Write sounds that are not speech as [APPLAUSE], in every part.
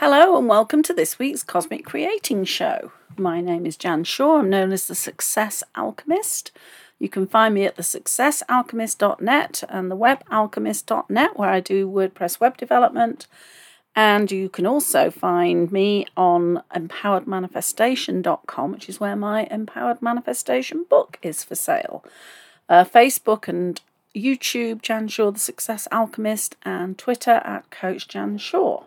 Hello, and welcome to this week's Cosmic Creating Show. My name is Jan Shaw. I'm known as the Success Alchemist. You can find me at the thesuccessalchemist.net and the webalchemist.net, where I do WordPress web development. And you can also find me on empoweredmanifestation.com, which is where my Empowered Manifestation book is for sale. Uh, Facebook and YouTube, Jan Shaw, the Success Alchemist, and Twitter at Coach Jan Shaw.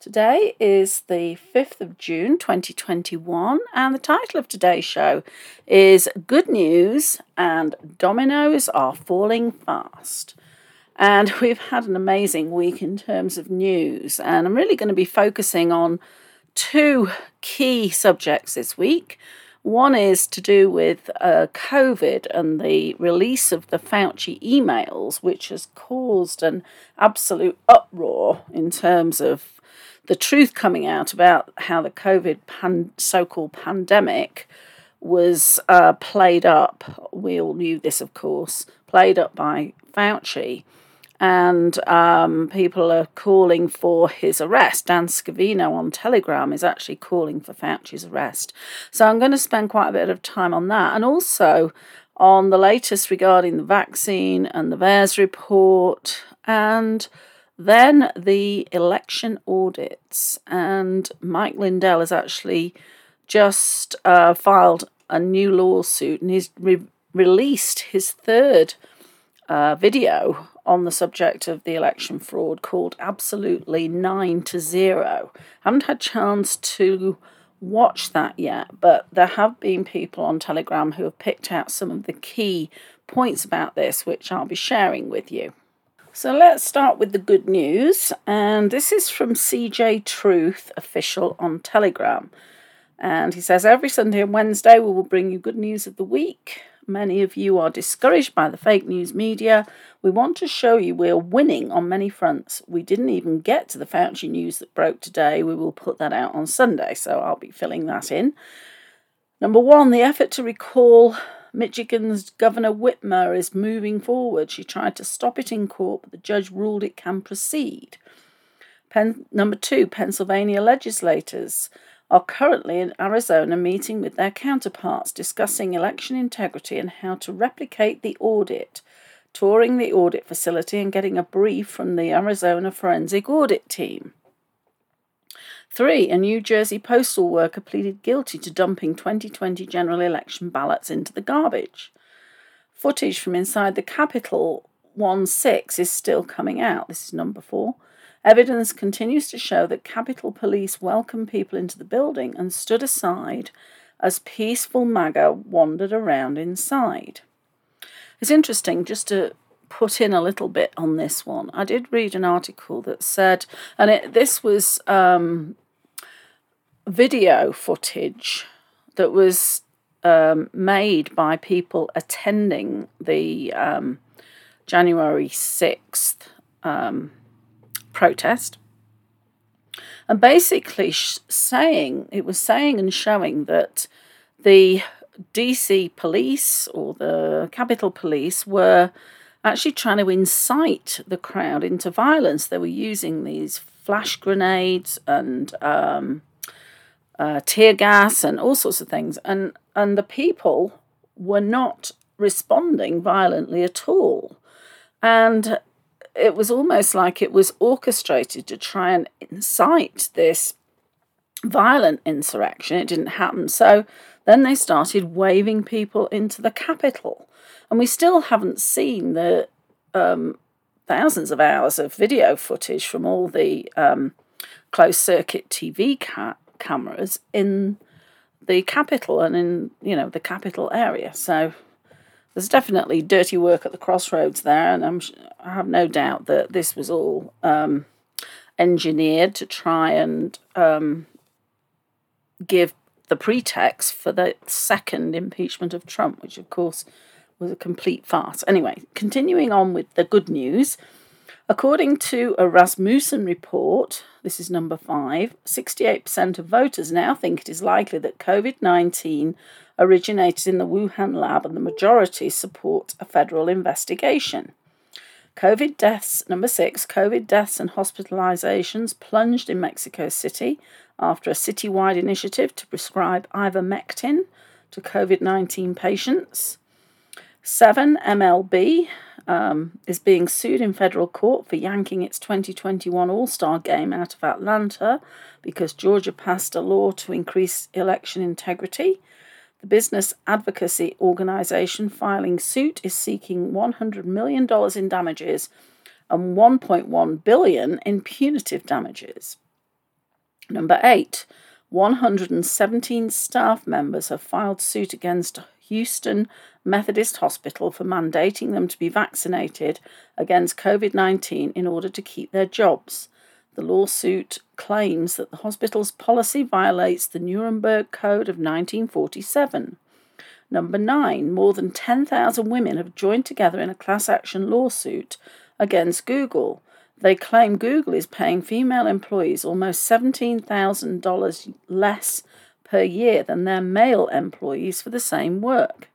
Today is the 5th of June 2021, and the title of today's show is Good News and Dominoes Are Falling Fast. And [LAUGHS] we've had an amazing week in terms of news, and I'm really going to be focusing on two key subjects this week. One is to do with uh, COVID and the release of the Fauci emails, which has caused an absolute uproar in terms of the truth coming out about how the COVID pan- so called pandemic was uh, played up. We all knew this, of course, played up by Fauci. And um, people are calling for his arrest. Dan Scavino on Telegram is actually calling for Fauci's arrest. So I'm going to spend quite a bit of time on that. And also on the latest regarding the vaccine and the VAERS report and then the election audits, and Mike Lindell has actually just uh, filed a new lawsuit and he's re- released his third uh, video on the subject of the election fraud called Absolutely 9 to 0. I haven't had chance to watch that yet, but there have been people on Telegram who have picked out some of the key points about this, which I'll be sharing with you. So let's start with the good news. And this is from CJ Truth official on Telegram. And he says, Every Sunday and Wednesday, we will bring you good news of the week. Many of you are discouraged by the fake news media. We want to show you we're winning on many fronts. We didn't even get to the Fauci news that broke today. We will put that out on Sunday, so I'll be filling that in. Number one, the effort to recall Michigan's Governor Whitmer is moving forward. She tried to stop it in court, but the judge ruled it can proceed. Pen- number two, Pennsylvania legislators are currently in Arizona meeting with their counterparts discussing election integrity and how to replicate the audit, touring the audit facility and getting a brief from the Arizona Forensic Audit Team. Three, a New Jersey postal worker pleaded guilty to dumping 2020 general election ballots into the garbage. Footage from inside the Capitol 1 6 is still coming out. This is number four. Evidence continues to show that Capitol Police welcomed people into the building and stood aside as peaceful MAGA wandered around inside. It's interesting just to put in a little bit on this one. I did read an article that said, and it, this was um, video footage that was um, made by people attending the um, January 6th um, protest. And basically, sh- saying, it was saying and showing that the DC police or the Capitol Police were actually trying to incite the crowd into violence. They were using these flash grenades and um, uh, tear gas and all sorts of things, and and the people were not responding violently at all, and it was almost like it was orchestrated to try and incite this violent insurrection. It didn't happen, so then they started waving people into the Capitol. And we still haven't seen the um, thousands of hours of video footage from all the um, closed circuit TV ca- cameras in the Capitol and in you know the capital area. So there's definitely dirty work at the crossroads there, and I'm, I have no doubt that this was all um, engineered to try and um, give the pretext for the second impeachment of Trump, which of course was a complete farce. Anyway, continuing on with the good news. According to a Rasmussen report, this is number five, 68% of voters now think it is likely that COVID 19 originated in the Wuhan lab, and the majority support a federal investigation. COVID deaths, number six, COVID deaths and hospitalizations plunged in Mexico City after a citywide initiative to prescribe ivermectin to COVID 19 patients. Seven, MLB um, is being sued in federal court for yanking its 2021 All Star game out of Atlanta because Georgia passed a law to increase election integrity. The business advocacy organization filing suit is seeking $100 million in damages and 1.1 billion in punitive damages. Number 8, 117 staff members have filed suit against Houston Methodist Hospital for mandating them to be vaccinated against COVID 19 in order to keep their jobs. The lawsuit claims that the hospital's policy violates the Nuremberg Code of 1947. Number nine, more than 10,000 women have joined together in a class action lawsuit against Google. They claim Google is paying female employees almost $17,000 less per year than their male employees for the same work.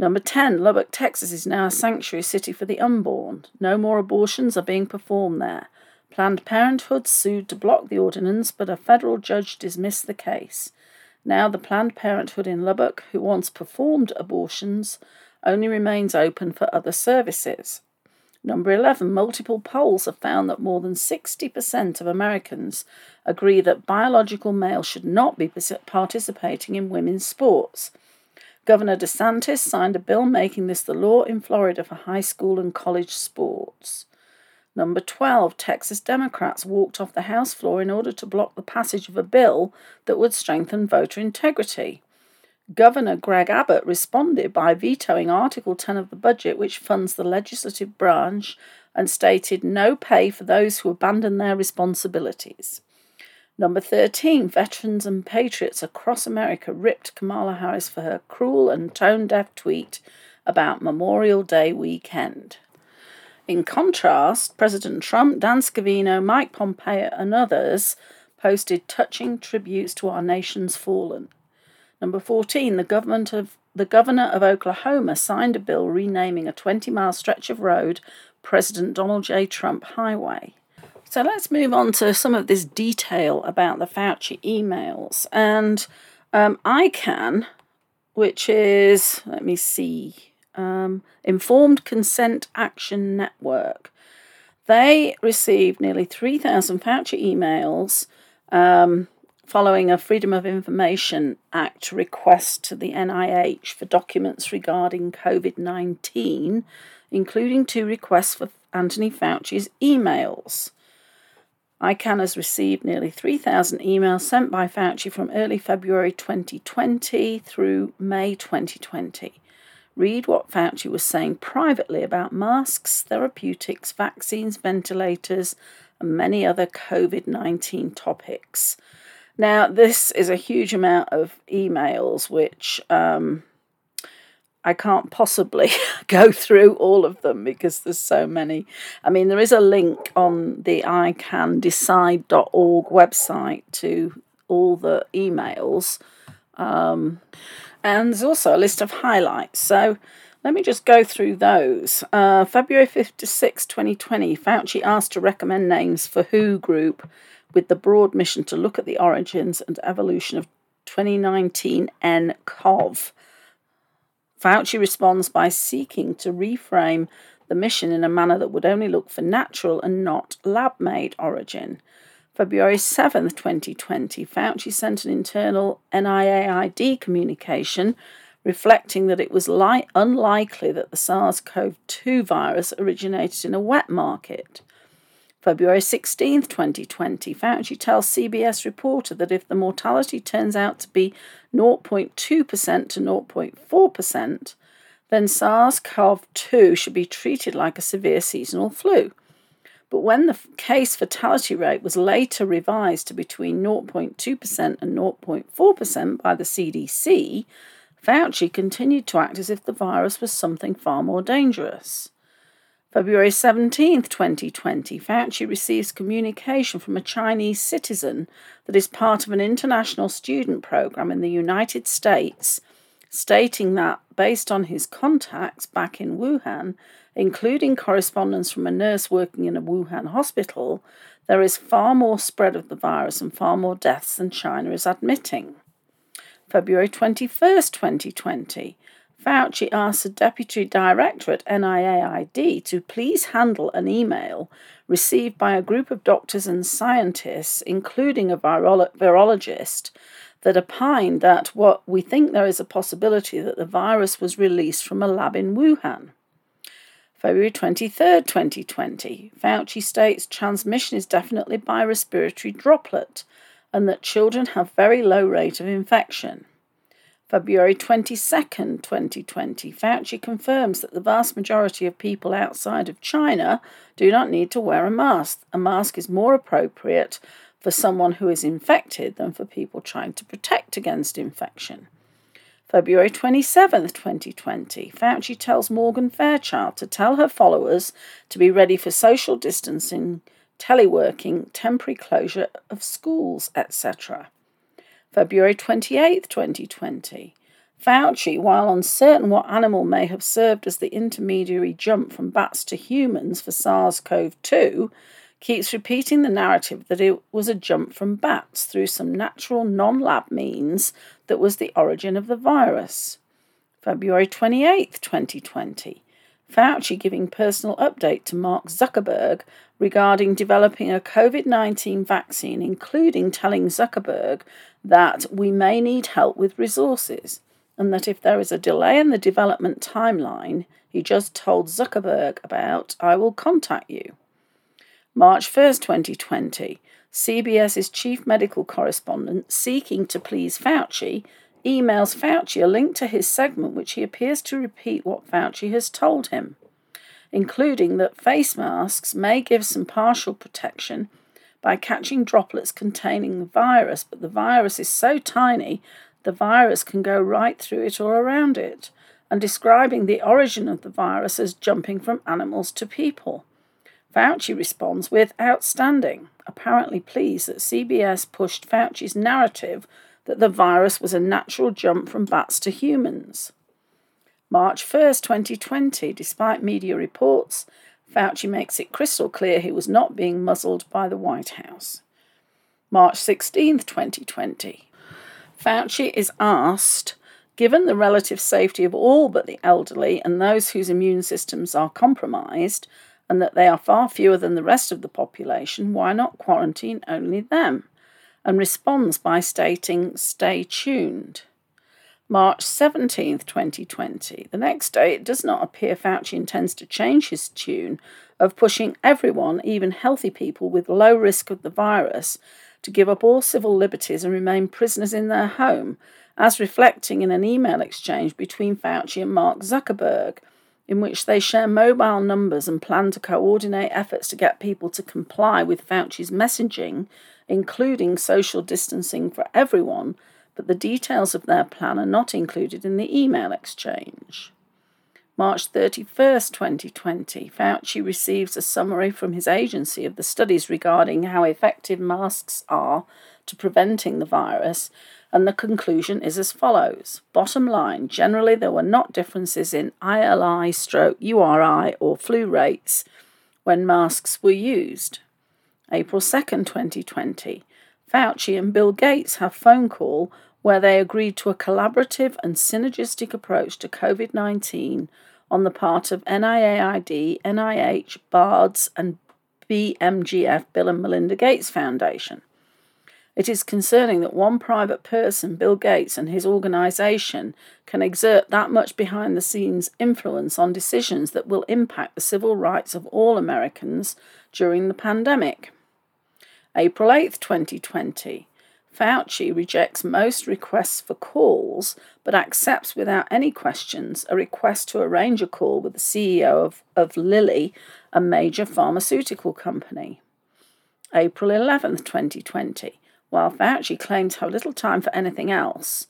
Number 10, Lubbock, Texas is now a sanctuary city for the unborn. No more abortions are being performed there. Planned Parenthood sued to block the ordinance, but a federal judge dismissed the case. Now, the Planned Parenthood in Lubbock, who once performed abortions, only remains open for other services. Number 11, multiple polls have found that more than 60% of Americans agree that biological males should not be participating in women's sports. Governor DeSantis signed a bill making this the law in Florida for high school and college sports. Number 12, Texas Democrats walked off the House floor in order to block the passage of a bill that would strengthen voter integrity. Governor Greg Abbott responded by vetoing Article 10 of the budget, which funds the legislative branch, and stated no pay for those who abandon their responsibilities. Number 13, veterans and patriots across America ripped Kamala Harris for her cruel and tone deaf tweet about Memorial Day weekend. In contrast, President Trump, Dan Scavino, Mike Pompeo, and others posted touching tributes to our nation's fallen. Number 14, the government of the governor of Oklahoma signed a bill renaming a 20 mile stretch of road President Donald J. Trump Highway. So let's move on to some of this detail about the Fauci emails. And um, ICAN, which is, let me see, um, Informed Consent Action Network. They received nearly 3,000 Fauci emails um, following a Freedom of Information Act request to the NIH for documents regarding COVID 19, including two requests for Anthony Fauci's emails. ICAN has received nearly 3,000 emails sent by Fauci from early February 2020 through May 2020. Read what Fauci was saying privately about masks, therapeutics, vaccines, ventilators, and many other COVID 19 topics. Now, this is a huge amount of emails, which um, I can't possibly [LAUGHS] go through all of them because there's so many. I mean, there is a link on the icandecide.org website to all the emails. Um, and there's also a list of highlights. So let me just go through those. Uh, February 56, 2020, Fauci asked to recommend names for WHO group with the broad mission to look at the origins and evolution of 2019 nCoV. Fauci responds by seeking to reframe the mission in a manner that would only look for natural and not lab made origin. February 7th, 2020, Fauci sent an internal NIAID communication reflecting that it was li- unlikely that the SARS CoV 2 virus originated in a wet market. February 16, 2020, Fauci tells CBS reporter that if the mortality turns out to be 0.2% to 0.4%, then SARS CoV 2 should be treated like a severe seasonal flu. But when the case fatality rate was later revised to between 0.2% and 0.4% by the CDC, Fauci continued to act as if the virus was something far more dangerous. February 17, 2020, Fauci receives communication from a Chinese citizen that is part of an international student program in the United States, stating that based on his contacts back in Wuhan, including correspondence from a nurse working in a Wuhan hospital, there is far more spread of the virus and far more deaths than China is admitting. February 21st, 2020, Fauci asked the deputy director at NIAID to please handle an email received by a group of doctors and scientists, including a virolo- virologist, that opined that what we think there is a possibility that the virus was released from a lab in Wuhan. February 23, 2020, Fauci states transmission is definitely by respiratory droplet and that children have very low rate of infection. February 22, 2020, Fauci confirms that the vast majority of people outside of China do not need to wear a mask. A mask is more appropriate for someone who is infected than for people trying to protect against infection. February 27, 2020, Fauci tells Morgan Fairchild to tell her followers to be ready for social distancing, teleworking, temporary closure of schools, etc. February 28, 2020. Fauci, while uncertain what animal may have served as the intermediary jump from bats to humans for SARS CoV 2, keeps repeating the narrative that it was a jump from bats through some natural non lab means that was the origin of the virus. February 28, 2020. Fauci giving personal update to Mark Zuckerberg regarding developing a COVID 19 vaccine, including telling Zuckerberg that we may need help with resources, and that if there is a delay in the development timeline, he just told Zuckerberg about, I will contact you. March 1st, 2020, CBS's chief medical correspondent, seeking to please Fauci, emails Fauci a link to his segment which he appears to repeat what Fauci has told him, including that face masks may give some partial protection by catching droplets containing the virus, but the virus is so tiny the virus can go right through it or around it, and describing the origin of the virus as jumping from animals to people. Fauci responds with outstanding, apparently pleased that CBS pushed Fauci's narrative that the virus was a natural jump from bats to humans. March 1st, 2020, despite media reports, Fauci makes it crystal clear he was not being muzzled by the White House. March 16th, 2020. Fauci is asked Given the relative safety of all but the elderly and those whose immune systems are compromised, and that they are far fewer than the rest of the population, why not quarantine only them? And responds by stating, Stay tuned. March 17th, 2020. The next day, it does not appear Fauci intends to change his tune of pushing everyone, even healthy people with low risk of the virus, to give up all civil liberties and remain prisoners in their home, as reflecting in an email exchange between Fauci and Mark Zuckerberg, in which they share mobile numbers and plan to coordinate efforts to get people to comply with Fauci's messaging, including social distancing for everyone but the details of their plan are not included in the email exchange. March 31st, 2020, Fauci receives a summary from his agency of the studies regarding how effective masks are to preventing the virus, and the conclusion is as follows. Bottom line generally, there were not differences in ILI stroke URI or flu rates when masks were used. April 2nd, 2020, Fauci and Bill Gates have phone call where they agreed to a collaborative and synergistic approach to COVID 19 on the part of NIAID, NIH, BARDA, and BMGF, Bill and Melinda Gates Foundation. It is concerning that one private person, Bill Gates, and his organization can exert that much behind the scenes influence on decisions that will impact the civil rights of all Americans during the pandemic. April 8, 2020. Fauci rejects most requests for calls, but accepts without any questions a request to arrange a call with the CEO of, of Lilly, a major pharmaceutical company. April 11, 2020. While Fauci claims to have little time for anything else,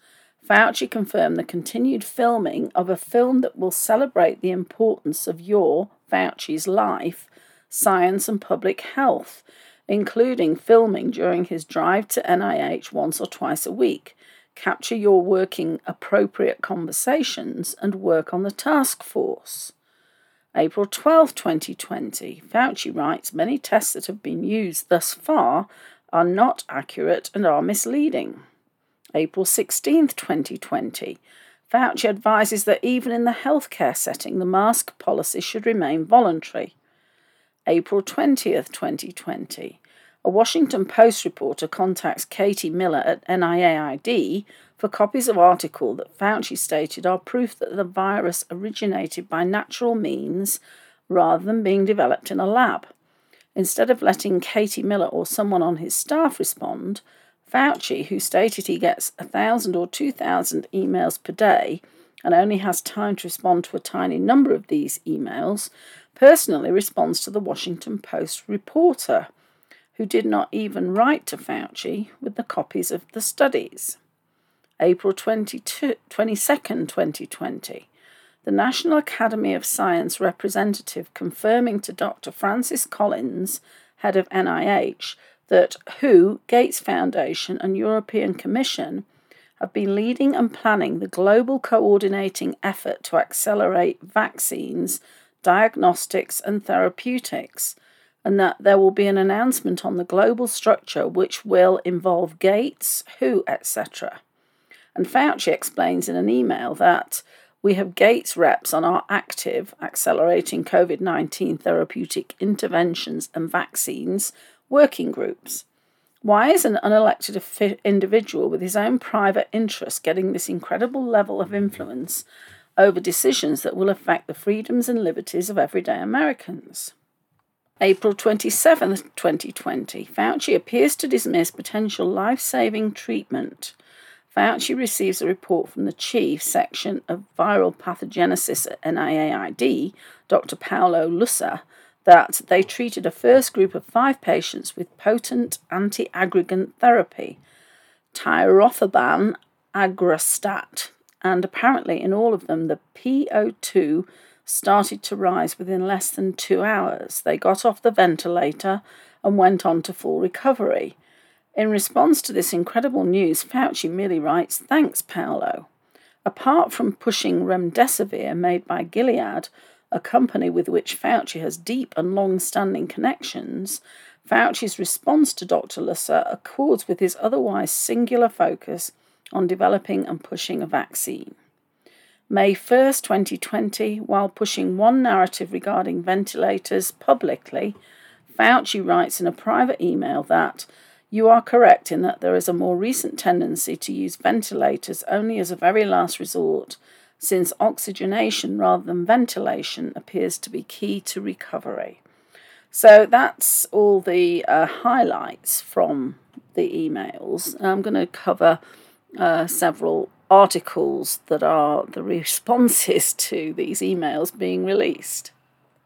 Fauci confirmed the continued filming of a film that will celebrate the importance of your, Fauci's, life, science, and public health including filming during his drive to NIH once or twice a week, capture your working appropriate conversations, and work on the task force. April 12, 2020, Fauci writes many tests that have been used thus far are not accurate and are misleading. April 16, 2020, Fauci advises that even in the healthcare setting, the mask policy should remain voluntary. April 20th, 2020, a Washington Post reporter contacts Katie Miller at NIAID for copies of article that Fauci stated are proof that the virus originated by natural means rather than being developed in a lab. Instead of letting Katie Miller or someone on his staff respond, Fauci, who stated he gets a thousand or two thousand emails per day and only has time to respond to a tiny number of these emails, personally responds to the Washington Post reporter, who did not even write to Fauci with the copies of the studies. April 22, 22nd, 2020. The National Academy of Science representative confirming to Dr. Francis Collins, head of NIH, that WHO, Gates Foundation, and European Commission have been leading and planning the global coordinating effort to accelerate vaccines, diagnostics, and therapeutics, and that there will be an announcement on the global structure which will involve Gates, WHO, etc. And Fauci explains in an email that we have Gates reps on our active accelerating COVID 19 therapeutic interventions and vaccines working groups. Why is an unelected individual with his own private interests getting this incredible level of influence over decisions that will affect the freedoms and liberties of everyday Americans? April 27, 2020, Fauci appears to dismiss potential life saving treatment. Fauci receives a report from the chief section of viral pathogenesis at NIAID, Dr. Paolo Lusso, that they treated a first group of five patients with potent anti-aggregant therapy, tirofiban Aggrastat, and apparently in all of them the PO2 started to rise within less than two hours. They got off the ventilator and went on to full recovery. In response to this incredible news, Fauci merely writes, Thanks, Paolo. Apart from pushing remdesivir made by Gilead, a company with which Fauci has deep and long standing connections, Fauci's response to Dr. Lusso accords with his otherwise singular focus on developing and pushing a vaccine. May 1st, 2020, while pushing one narrative regarding ventilators publicly, Fauci writes in a private email that you are correct in that there is a more recent tendency to use ventilators only as a very last resort since oxygenation rather than ventilation appears to be key to recovery. So that's all the uh, highlights from the emails. I'm going to cover uh, several articles that are the responses [LAUGHS] to these emails being released.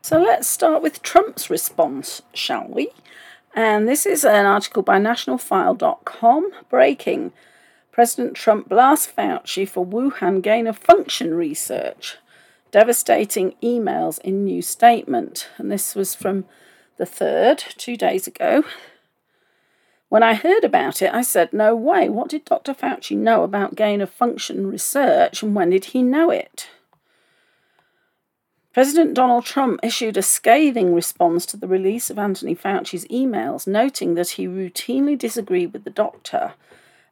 So let's start with Trump's response, shall we? And this is an article by nationalfile.com breaking President Trump blasts Fauci for Wuhan gain of function research. Devastating emails in new statement. And this was from the 3rd, two days ago. When I heard about it, I said, No way, what did Dr. Fauci know about gain of function research and when did he know it? President Donald Trump issued a scathing response to the release of Anthony Fauci's emails, noting that he routinely disagreed with the doctor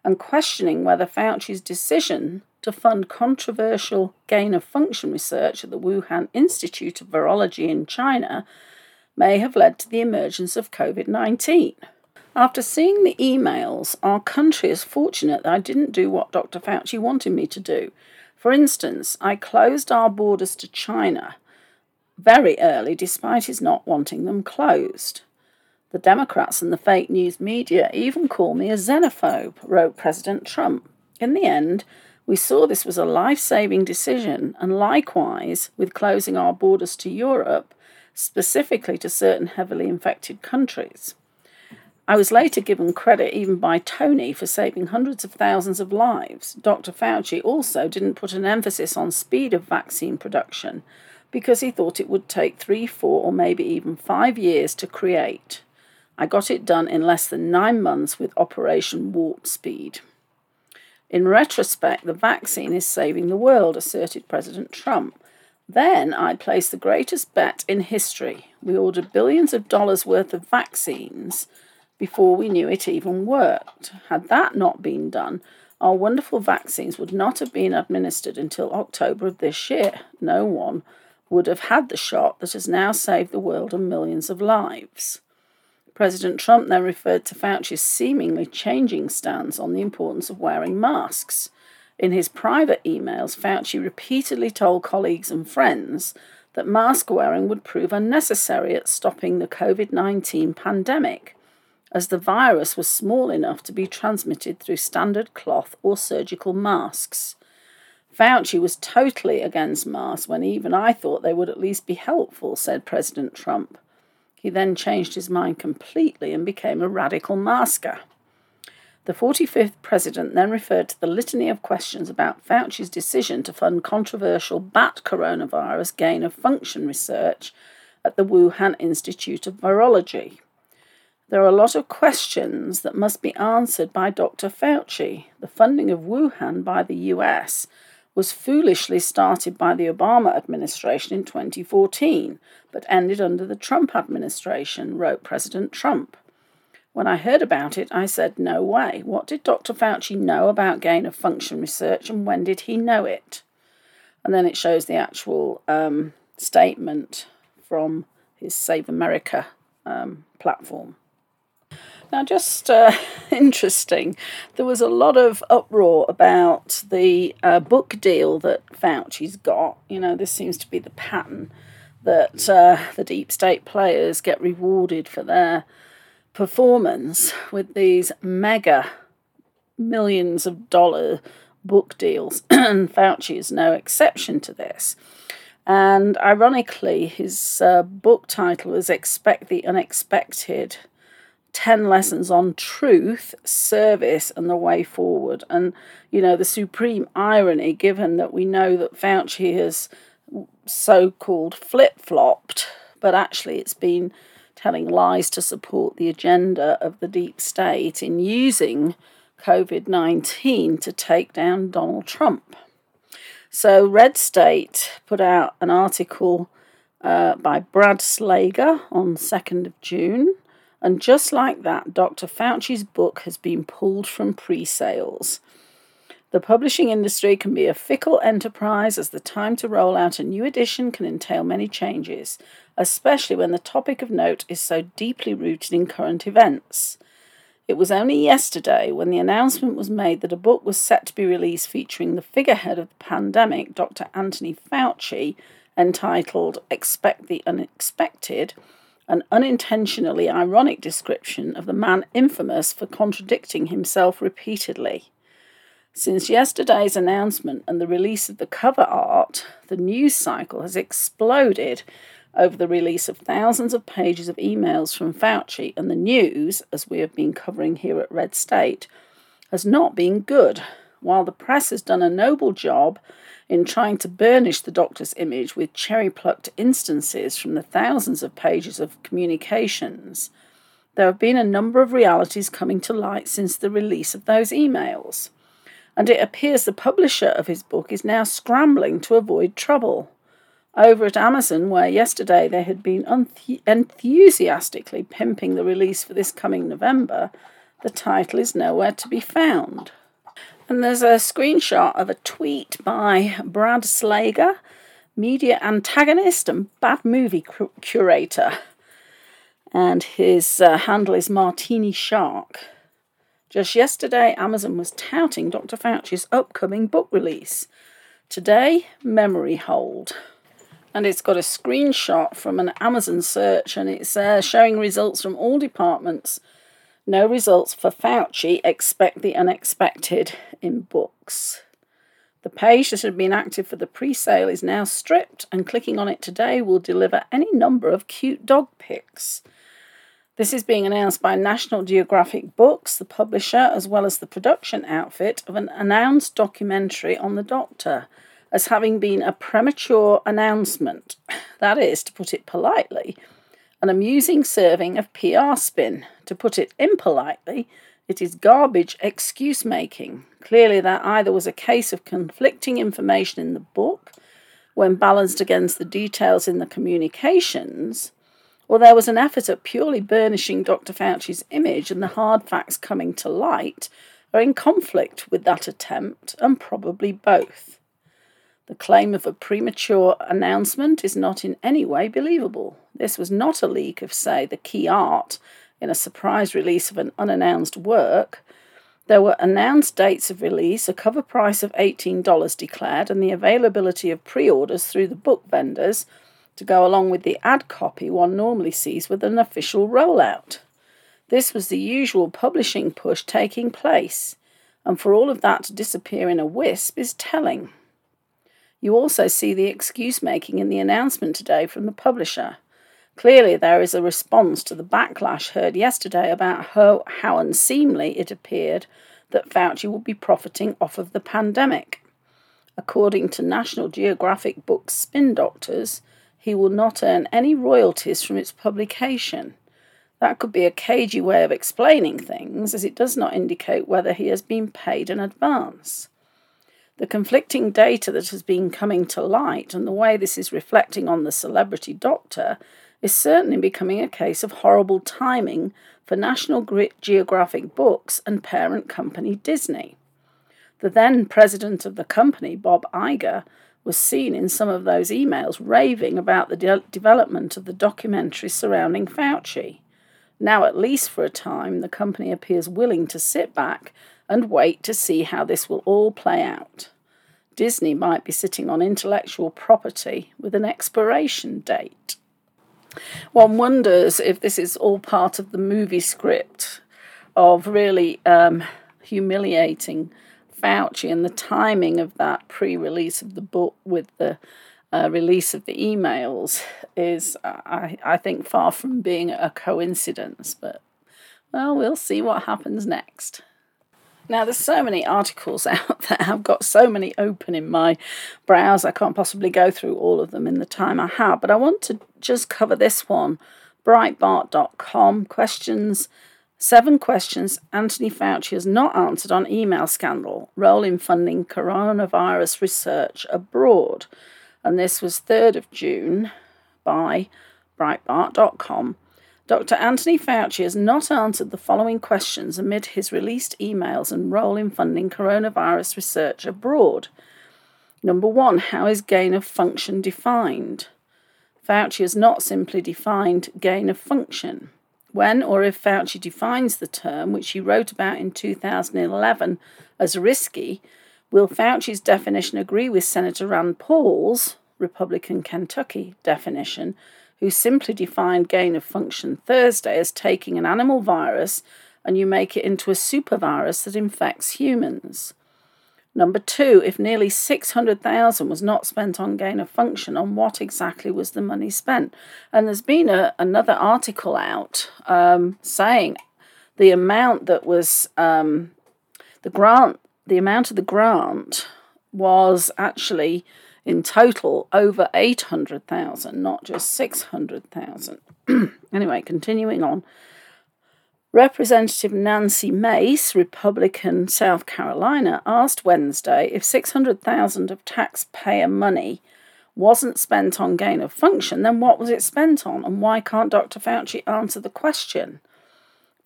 and questioning whether Fauci's decision to fund controversial gain of function research at the Wuhan Institute of Virology in China may have led to the emergence of COVID 19. After seeing the emails, our country is fortunate that I didn't do what Dr. Fauci wanted me to do. For instance, I closed our borders to China very early despite his not wanting them closed. The Democrats and the fake news media even call me a xenophobe, wrote President Trump. In the end, we saw this was a life saving decision, and likewise with closing our borders to Europe, specifically to certain heavily infected countries. I was later given credit even by Tony for saving hundreds of thousands of lives. Dr. Fauci also didn't put an emphasis on speed of vaccine production because he thought it would take three, four, or maybe even five years to create. I got it done in less than nine months with Operation Warp Speed. In retrospect, the vaccine is saving the world, asserted President Trump. Then I placed the greatest bet in history. We ordered billions of dollars worth of vaccines before we knew it even worked. Had that not been done, our wonderful vaccines would not have been administered until October of this year. No one would have had the shot that has now saved the world and millions of lives. President Trump then referred to Fauci's seemingly changing stance on the importance of wearing masks. In his private emails, Fauci repeatedly told colleagues and friends that mask wearing would prove unnecessary at stopping the COVID 19 pandemic as the virus was small enough to be transmitted through standard cloth or surgical masks. Fauci was totally against masks when even I thought they would at least be helpful, said President Trump. He then changed his mind completely and became a radical masker. The 45th president then referred to the litany of questions about Fauci's decision to fund controversial bat coronavirus gain of function research at the Wuhan Institute of Virology. There are a lot of questions that must be answered by Dr. Fauci. The funding of Wuhan by the US was foolishly started by the Obama administration in 2014, but ended under the Trump administration, wrote President Trump. When I heard about it, I said, No way. What did Dr. Fauci know about gain of function research and when did he know it? And then it shows the actual um, statement from his Save America um, platform. Now, just uh, [LAUGHS] interesting, there was a lot of uproar about the uh, book deal that Fauci's got. You know, this seems to be the pattern that uh, the deep state players get rewarded for their performance with these mega millions of dollar book deals, [CLEARS THROAT] and Fauci is no exception to this. And ironically, his uh, book title is Expect the Unexpected 10 lessons on truth, service, and the way forward. And, you know, the supreme irony, given that we know that Fauci has so called flip flopped, but actually it's been telling lies to support the agenda of the deep state in using COVID 19 to take down Donald Trump. So, Red State put out an article uh, by Brad Slager on 2nd of June and just like that, Dr. Fauci's book has been pulled from pre sales. The publishing industry can be a fickle enterprise as the time to roll out a new edition can entail many changes, especially when the topic of note is so deeply rooted in current events. It was only yesterday when the announcement was made that a book was set to be released featuring the figurehead of the pandemic, Dr. Anthony Fauci, entitled Expect the Unexpected an unintentionally ironic description of the man infamous for contradicting himself repeatedly. Since yesterday's announcement and the release of the cover art, the news cycle has exploded over the release of thousands of pages of emails from Fauci, and the news, as we have been covering here at Red State, has not been good. While the press has done a noble job in trying to burnish the doctor's image with cherry plucked instances from the thousands of pages of communications, there have been a number of realities coming to light since the release of those emails. And it appears the publisher of his book is now scrambling to avoid trouble. Over at Amazon, where yesterday they had been enthusiastically pimping the release for this coming November, the title is nowhere to be found. And there's a screenshot of a tweet by Brad Slager, media antagonist and bad movie curator. And his uh, handle is Martini Shark. Just yesterday, Amazon was touting Dr. Fauci's upcoming book release. Today, Memory Hold. And it's got a screenshot from an Amazon search and it's uh, showing results from all departments no results for Fauci. Expect the unexpected in books. The page that had been active for the pre sale is now stripped, and clicking on it today will deliver any number of cute dog pics. This is being announced by National Geographic Books, the publisher, as well as the production outfit of an announced documentary on the Doctor, as having been a premature announcement. [LAUGHS] That is, to put it politely, an amusing serving of PR spin. To put it impolitely, It is garbage excuse making. Clearly, that either was a case of conflicting information in the book when balanced against the details in the communications, or there was an effort at purely burnishing Dr. Fauci's image and the hard facts coming to light are in conflict with that attempt, and probably both. The claim of a premature announcement is not in any way believable. This was not a leak of, say, the key art in a surprise release of an unannounced work. There were announced dates of release, a cover price of $18 declared, and the availability of pre orders through the book vendors to go along with the ad copy one normally sees with an official rollout. This was the usual publishing push taking place, and for all of that to disappear in a wisp is telling. You also see the excuse making in the announcement today from the publisher. Clearly, there is a response to the backlash heard yesterday about how, how unseemly it appeared that Fauci would be profiting off of the pandemic. According to National Geographic Books Spin Doctors, he will not earn any royalties from its publication. That could be a cagey way of explaining things, as it does not indicate whether he has been paid in advance. The conflicting data that has been coming to light and the way this is reflecting on the celebrity doctor is certainly becoming a case of horrible timing for National Geographic Books and parent company Disney. The then president of the company, Bob Iger, was seen in some of those emails raving about the de- development of the documentary surrounding Fauci. Now, at least for a time, the company appears willing to sit back and wait to see how this will all play out. Disney might be sitting on intellectual property with an expiration date. One wonders if this is all part of the movie script of really um, humiliating Fauci and the timing of that pre release of the book with the uh, release of the emails is, I, I think, far from being a coincidence. But, well, we'll see what happens next. Now, there's so many articles [LAUGHS] out there. I've got so many open in my browser. I can't possibly go through all of them in the time I have, but I want to just cover this one Breitbart.com questions. Seven questions Anthony Fauci has not answered on email scandal, role in funding coronavirus research abroad. And this was 3rd of June by Breitbart.com. Dr. Anthony Fauci has not answered the following questions amid his released emails and role in funding coronavirus research abroad. Number one, how is gain of function defined? Fauci has not simply defined gain of function. When or if Fauci defines the term, which he wrote about in 2011 as risky, will Fauci's definition agree with Senator Rand Paul's, Republican Kentucky, definition? Who simply defined gain of function Thursday as taking an animal virus and you make it into a supervirus that infects humans. Number two, if nearly 600,000 was not spent on gain of function, on what exactly was the money spent? And there's been a, another article out um, saying the amount that was um, the grant, the amount of the grant was actually in total over 800,000, not just 600,000. [CLEARS THROAT] anyway, continuing on. Representative Nancy Mace, Republican South Carolina, asked Wednesday if 600,000 of taxpayer money wasn't spent on gain of function, then what was it spent on and why can't Dr. Fauci answer the question?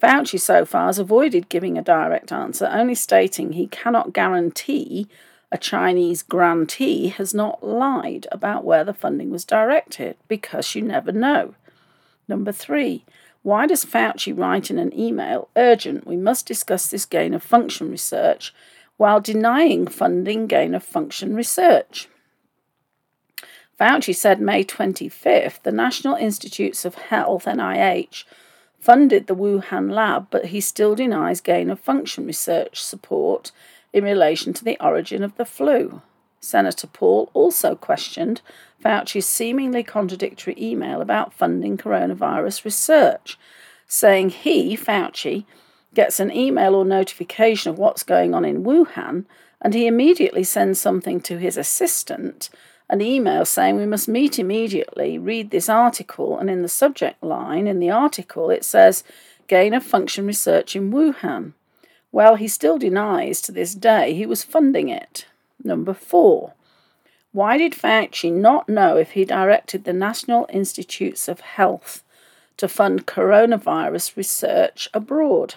Fauci so far has avoided giving a direct answer, only stating he cannot guarantee a Chinese grantee has not lied about where the funding was directed because you never know. Number three, why does Fauci write in an email, urgent, we must discuss this gain of function research, while denying funding gain of function research? Fauci said May 25th the National Institutes of Health, NIH, funded the Wuhan lab, but he still denies gain of function research support in relation to the origin of the flu. Senator Paul also questioned Fauci's seemingly contradictory email about funding coronavirus research, saying he, Fauci, gets an email or notification of what's going on in Wuhan and he immediately sends something to his assistant, an email saying we must meet immediately, read this article, and in the subject line in the article it says gain of function research in Wuhan. Well, he still denies to this day he was funding it. Number four, why did Fauci not know if he directed the National Institutes of Health to fund coronavirus research abroad?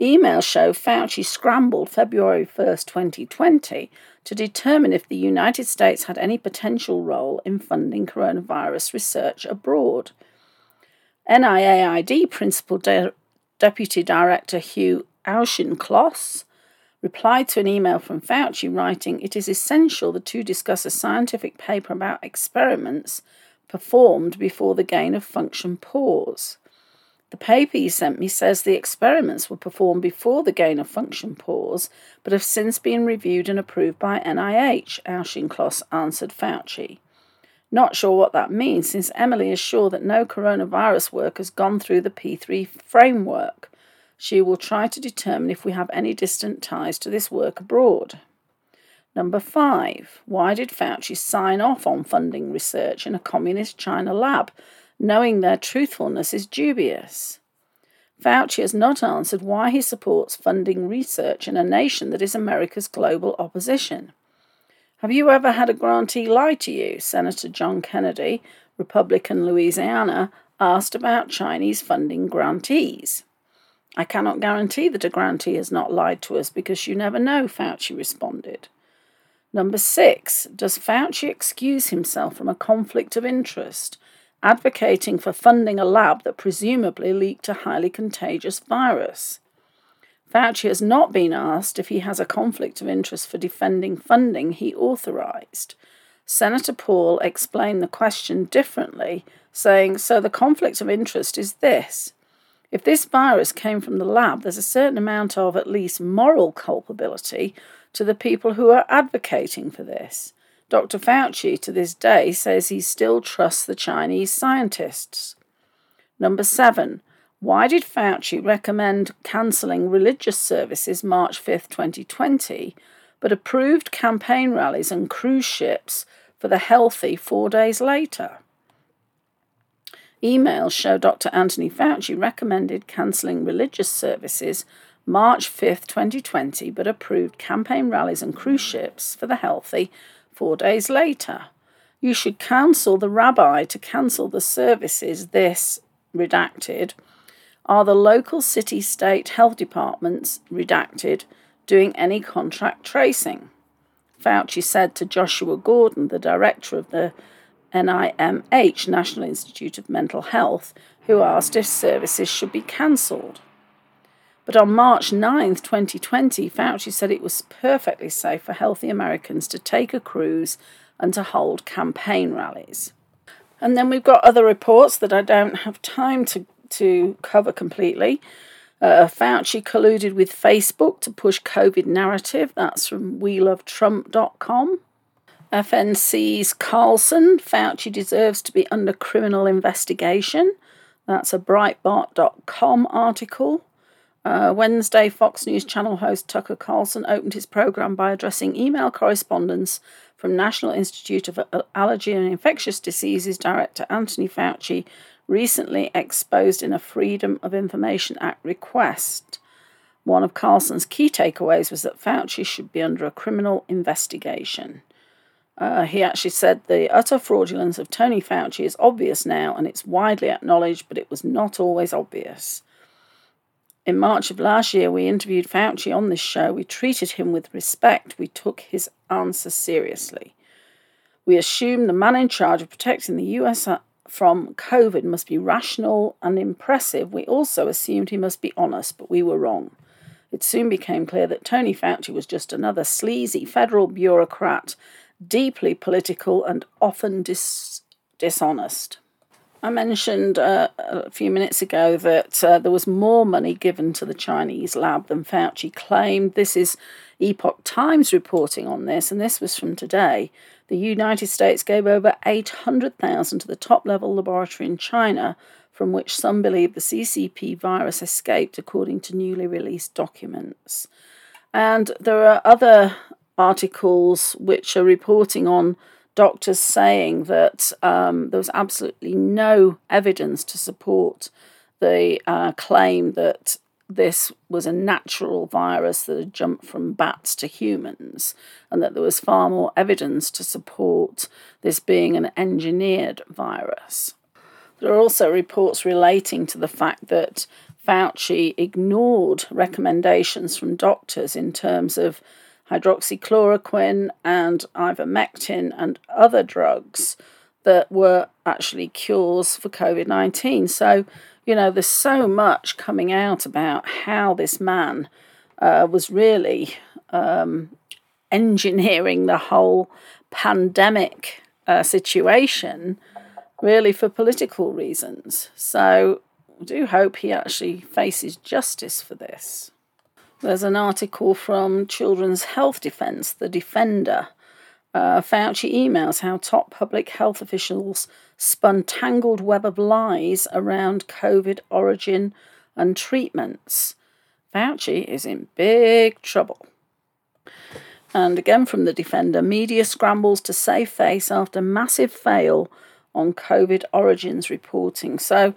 Emails show Fauci scrambled February 1st, 2020, to determine if the United States had any potential role in funding coronavirus research abroad. NIAID Principal De- Deputy Director Hugh Auchincloss replied to an email from Fauci writing, It is essential the two discuss a scientific paper about experiments performed before the gain of function pause. The paper you sent me says the experiments were performed before the gain of function pause, but have since been reviewed and approved by NIH, Auchincloss answered Fauci. Not sure what that means, since Emily is sure that no coronavirus work has gone through the P3 framework. She will try to determine if we have any distant ties to this work abroad. Number five, why did Fauci sign off on funding research in a communist China lab, knowing their truthfulness is dubious? Fauci has not answered why he supports funding research in a nation that is America's global opposition. Have you ever had a grantee lie to you? Senator John Kennedy, Republican Louisiana, asked about Chinese funding grantees. I cannot guarantee that a grantee has not lied to us because you never know, Fauci responded. Number six, does Fauci excuse himself from a conflict of interest, advocating for funding a lab that presumably leaked a highly contagious virus? Fauci has not been asked if he has a conflict of interest for defending funding he authorized. Senator Paul explained the question differently, saying, So the conflict of interest is this. If this virus came from the lab, there's a certain amount of at least moral culpability to the people who are advocating for this. Dr. Fauci to this day says he still trusts the Chinese scientists. Number seven, why did Fauci recommend cancelling religious services March 5, 2020, but approved campaign rallies and cruise ships for the healthy four days later? Emails show Dr. Anthony Fauci recommended cancelling religious services March 5, 2020, but approved campaign rallies and cruise ships for the healthy four days later. You should counsel the rabbi to cancel the services. This, redacted, are the local city state health departments, redacted, doing any contract tracing. Fauci said to Joshua Gordon, the director of the NIMH, National Institute of Mental Health, who asked if services should be cancelled. But on March 9, 2020, Fauci said it was perfectly safe for healthy Americans to take a cruise and to hold campaign rallies. And then we've got other reports that I don't have time to, to cover completely. Uh, Fauci colluded with Facebook to push COVID narrative. That's from WeLoveTrump.com. FNC's Carlson, Fauci deserves to be under criminal investigation. That's a Breitbart.com article. Uh, Wednesday, Fox News Channel host Tucker Carlson opened his program by addressing email correspondence from National Institute of Allergy and Infectious Diseases Director Anthony Fauci, recently exposed in a Freedom of Information Act request. One of Carlson's key takeaways was that Fauci should be under a criminal investigation. Uh, he actually said the utter fraudulence of Tony Fauci is obvious now and it's widely acknowledged, but it was not always obvious. In March of last year, we interviewed Fauci on this show. We treated him with respect. We took his answer seriously. We assumed the man in charge of protecting the US uh, from COVID must be rational and impressive. We also assumed he must be honest, but we were wrong. It soon became clear that Tony Fauci was just another sleazy federal bureaucrat deeply political and often dis- dishonest. I mentioned uh, a few minutes ago that uh, there was more money given to the Chinese lab than Fauci claimed. This is Epoch Times reporting on this, and this was from today. The United States gave over 800,000 to the top level laboratory in China, from which some believe the CCP virus escaped, according to newly released documents. And there are other articles which are reporting on doctors saying that um, there was absolutely no evidence to support the uh, claim that this was a natural virus that had jumped from bats to humans, and that there was far more evidence to support this being an engineered virus. There are also reports relating to the fact that Fauci ignored recommendations from doctors in terms of hydroxychloroquine and ivermectin and other drugs that were actually cures for COVID 19. So, you know, there's so much coming out about how this man uh, was really um, engineering the whole pandemic uh, situation really for political reasons. So, I do hope he actually faces justice for this. There's an article from Children's Health Defence, The Defender. Uh, Fauci emails how top public health officials spun tangled web of lies around COVID origin and treatments. Fauci is in big trouble. And again from the Defender, media scrambles to save face after massive fail on COVID origins reporting. So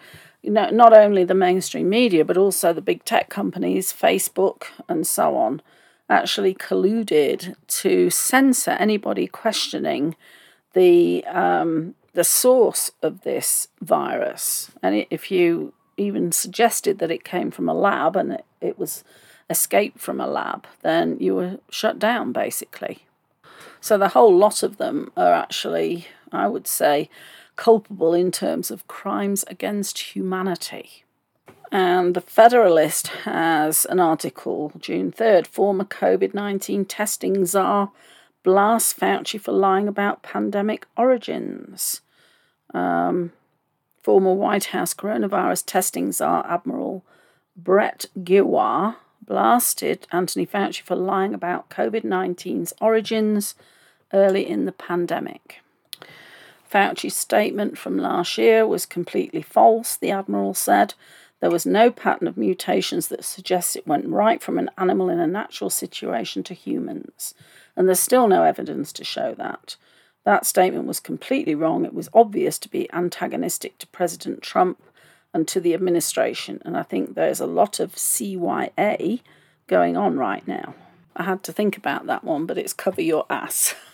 not only the mainstream media, but also the big tech companies, Facebook and so on, actually colluded to censor anybody questioning the um, the source of this virus. And if you even suggested that it came from a lab and it, it was escaped from a lab, then you were shut down basically. So the whole lot of them are actually, I would say, culpable in terms of crimes against humanity. And the Federalist has an article, June 3rd, former COVID 19 testing czar blasts Fauci for lying about pandemic origins. Um, former White House coronavirus testing czar Admiral Brett Giroir blasted Anthony Fauci for lying about COVID 19's origins early in the pandemic. Fauci's statement from last year was completely false, the Admiral said. There was no pattern of mutations that suggests it went right from an animal in a natural situation to humans, and there's still no evidence to show that. That statement was completely wrong. It was obvious to be antagonistic to President Trump and to the administration, and I think there's a lot of CYA going on right now. I had to think about that one, but it's cover your ass. [LAUGHS]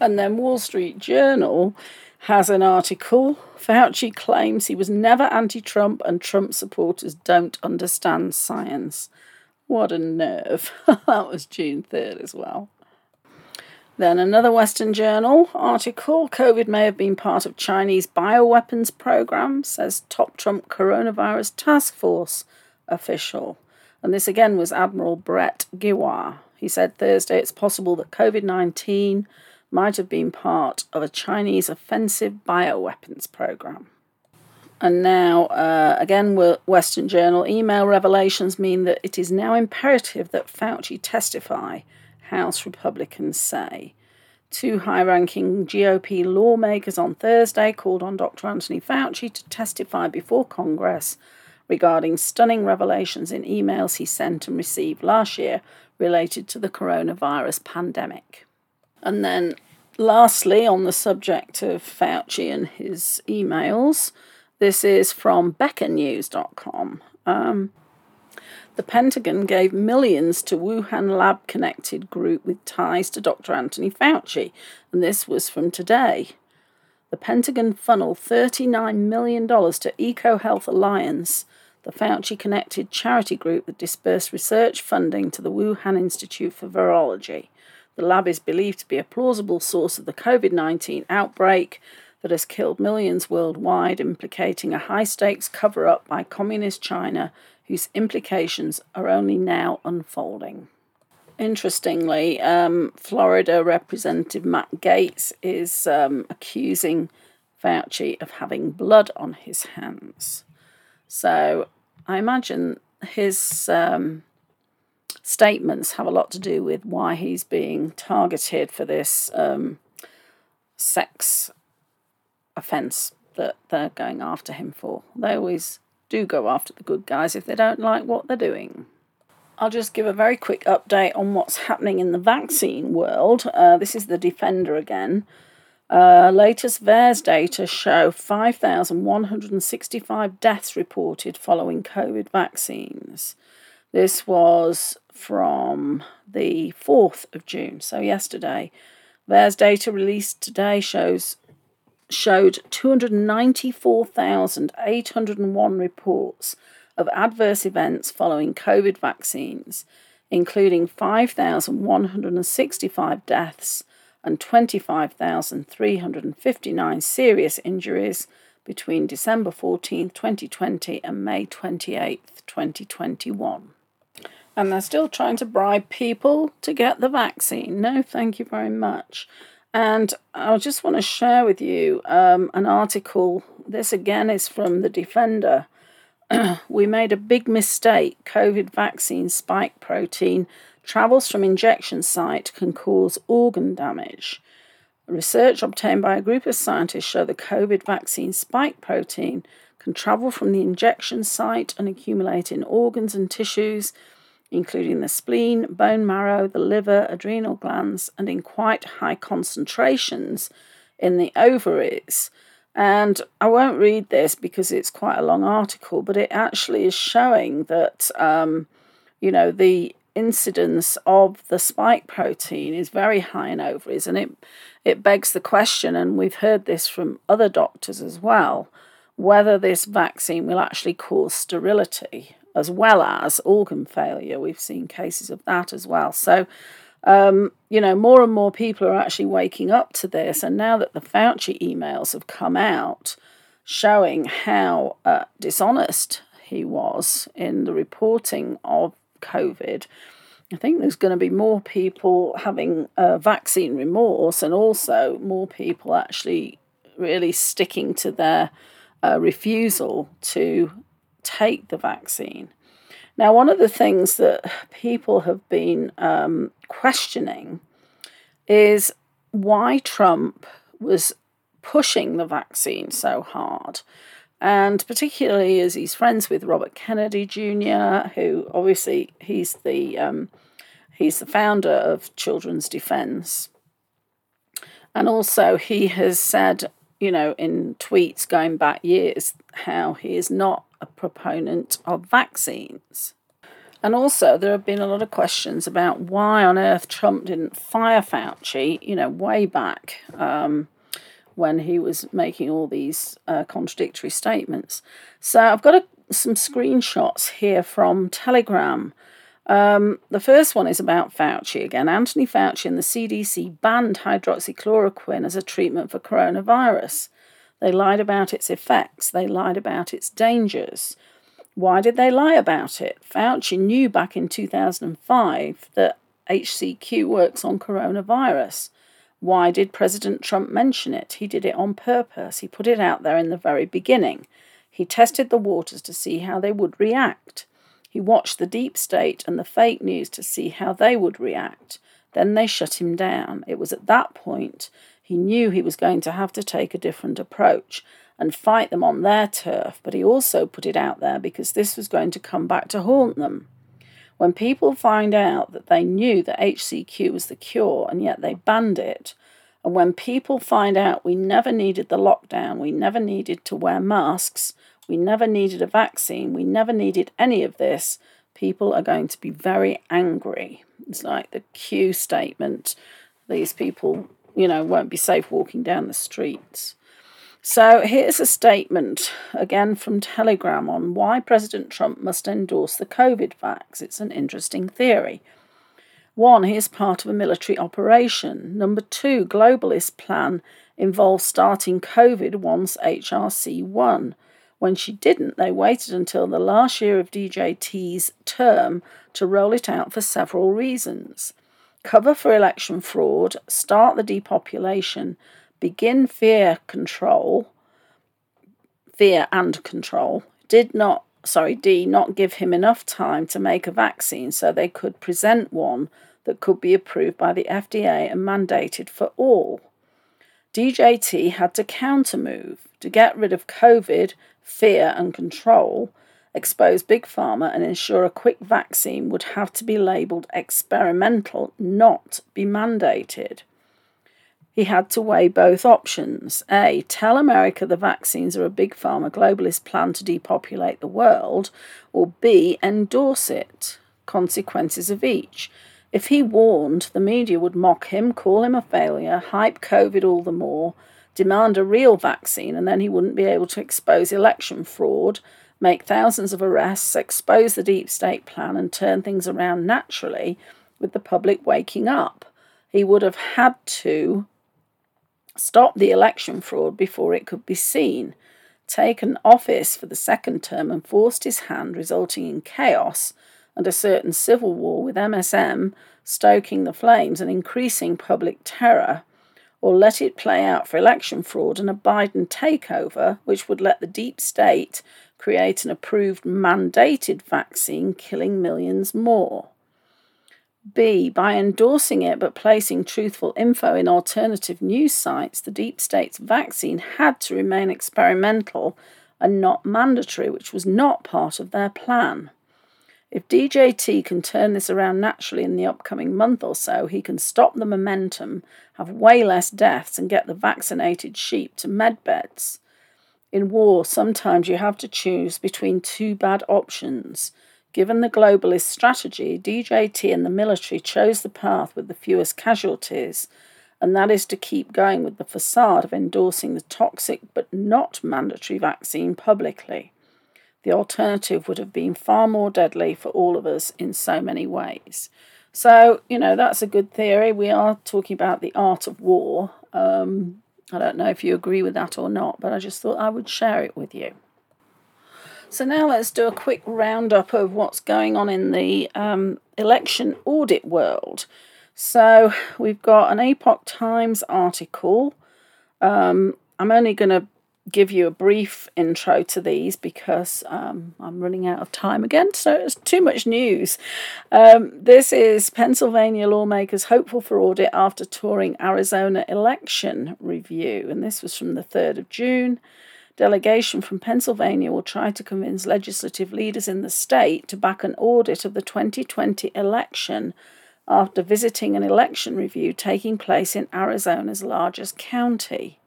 And then Wall Street Journal has an article. Fauci claims he was never anti Trump and Trump supporters don't understand science. What a nerve. [LAUGHS] that was June 3rd as well. Then another Western Journal article COVID may have been part of Chinese bioweapons program, says top Trump coronavirus task force official. And this again was Admiral Brett Giroir. He said Thursday it's possible that COVID 19 might have been part of a Chinese offensive bioweapons program. And now, uh, again, Western Journal email revelations mean that it is now imperative that Fauci testify, House Republicans say. Two high ranking GOP lawmakers on Thursday called on Dr. Anthony Fauci to testify before Congress regarding stunning revelations in emails he sent and received last year related to the coronavirus pandemic. And then, lastly, on the subject of Fauci and his emails, this is from BeckerNews.com. Um, the Pentagon gave millions to Wuhan lab connected group with ties to Dr. Anthony Fauci, and this was from today. The Pentagon funneled $39 million to EcoHealth Alliance, the Fauci connected charity group that dispersed research funding to the Wuhan Institute for Virology. The lab is believed to be a plausible source of the COVID 19 outbreak that has killed millions worldwide, implicating a high stakes cover up by Communist China, whose implications are only now unfolding. Interestingly, um, Florida Representative Matt Gaetz is um, accusing Fauci of having blood on his hands. So I imagine his um, statements have a lot to do with why he's being targeted for this um, sex offence that they're going after him for. They always do go after the good guys if they don't like what they're doing. I'll just give a very quick update on what's happening in the vaccine world. Uh, this is the Defender again. Uh, latest VAERS data show 5,165 deaths reported following COVID vaccines. This was from the 4th of June, so yesterday. There's data released today shows showed 294,801 reports of adverse events following COVID vaccines, including 5,165 deaths and 25,359 serious injuries between December 14, 2020 and May 28, 2021. And they're still trying to bribe people to get the vaccine. No, thank you very much. And I just want to share with you um, an article. This again is from The Defender. [CLEARS THROAT] we made a big mistake. COVID vaccine spike protein travels from injection site can cause organ damage. Research obtained by a group of scientists show the COVID vaccine spike protein can travel from the injection site and accumulate in organs and tissues, including the spleen, bone marrow, the liver, adrenal glands, and in quite high concentrations in the ovaries. And I won't read this because it's quite a long article, but it actually is showing that, um, you know, the incidence of the spike protein is very high in ovaries, and it it begs the question, and we've heard this from other doctors as well, whether this vaccine will actually cause sterility as well as organ failure. We've seen cases of that as well. So, um, you know, more and more people are actually waking up to this, and now that the Fauci emails have come out showing how uh, dishonest he was in the reporting of COVID. I think there's going to be more people having uh, vaccine remorse and also more people actually really sticking to their uh, refusal to take the vaccine. Now, one of the things that people have been um, questioning is why Trump was pushing the vaccine so hard and particularly as he's friends with Robert Kennedy Jr., who obviously he's the um, he's the founder of Children's Defense, and also he has said, you know, in tweets going back years, how he is not a proponent of vaccines. And also, there have been a lot of questions about why on earth Trump didn't fire Fauci, you know, way back. Um, when he was making all these uh, contradictory statements. So I've got a, some screenshots here from Telegram. Um, the first one is about Fauci again. Anthony Fauci and the CDC banned hydroxychloroquine as a treatment for coronavirus. They lied about its effects, they lied about its dangers. Why did they lie about it? Fauci knew back in 2005 that HCQ works on coronavirus. Why did President Trump mention it? He did it on purpose. He put it out there in the very beginning. He tested the waters to see how they would react. He watched the deep state and the fake news to see how they would react. Then they shut him down. It was at that point he knew he was going to have to take a different approach and fight them on their turf, but he also put it out there because this was going to come back to haunt them. When people find out that they knew that HCQ was the cure and yet they banned it, and when people find out we never needed the lockdown, we never needed to wear masks, we never needed a vaccine, we never needed any of this, people are going to be very angry. It's like the Q statement. These people, you know, won't be safe walking down the streets. So here's a statement again from Telegram on why President Trump must endorse the COVID vax. It's an interesting theory. One, he is part of a military operation. Number two, globalist plan involves starting COVID once HRC won. When she didn't, they waited until the last year of DJT's term to roll it out for several reasons. Cover for election fraud, start the depopulation, begin fear control, fear and control, did not, sorry, D, not give him enough time to make a vaccine so they could present one that could be approved by the FDA and mandated for all. DJT had to countermove to get rid of COVID, fear, and control, expose Big Pharma, and ensure a quick vaccine would have to be labelled experimental, not be mandated. he had to weigh both options. A. Tell America the vaccines are a big pharma globalist plan to depopulate the world, or B. Endorse it. Consequences of each. If he warned, the media would mock him, call him a failure, hype COVID all the more, demand a real vaccine, and then he wouldn't be able to expose election fraud, make thousands of arrests, expose the deep state plan, and turn things around naturally with the public waking up. He would have had to stop the election fraud before it could be seen, taken office for the second term and forced his hand, resulting in chaos and a certain civil war with MSM stoking the flames and increasing public terror, or let it play out for election fraud and a Biden takeover, which would let the deep state create an approved mandated vaccine killing millions more. B. By endorsing it but placing truthful info in alternative news sites, the deep state's vaccine had to remain experimental and not mandatory, which was not part of their plan. If DJT can turn this around naturally in the upcoming month or so, he can stop the momentum, have way less deaths, and get the vaccinated sheep to medbeds. In war, sometimes you have to choose between two bad options Given the globalist strategy, DJT and the military chose the path with the fewest casualties, and that is to keep going with the facade of endorsing the toxic but not mandatory vaccine publicly. The alternative would have been far more deadly for all of us in so many ways. So, you know, that's a good theory. We are talking about the art of war. Um, I don't know if you agree with that or not, but I just thought I would share it with you. So now let's do a quick roundup of what's going on in the um, election audit world. So we've got an Epoch Times article. Um, I'm only going to give you a brief intro to these because um, I'm running out of time again, so it's too much news. Um, this is Pennsylvania lawmakers hopeful for audit after touring Arizona election review, and this was from the 3rd of June delegation from Pennsylvania will try to convince legislative leaders in the state to back an audit of the 2020 election after visiting an election review taking place in Arizona's largest county.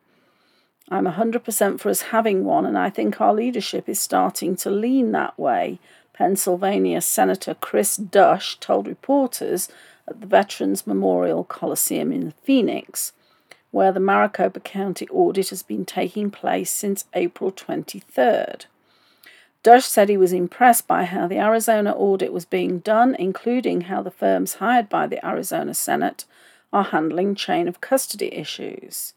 I'm 100% for us having one, and I think our leadership is starting to lean that way, Pennsylvania Senator Cris Dush told reporters at the Veterans Memorial Coliseum in Phoenix where the Maricopa County audit has been taking place since April 23rd. Dush said he was impressed by how the Arizona audit was being done, including how the firms hired by the Arizona Senate are handling chain of custody issues.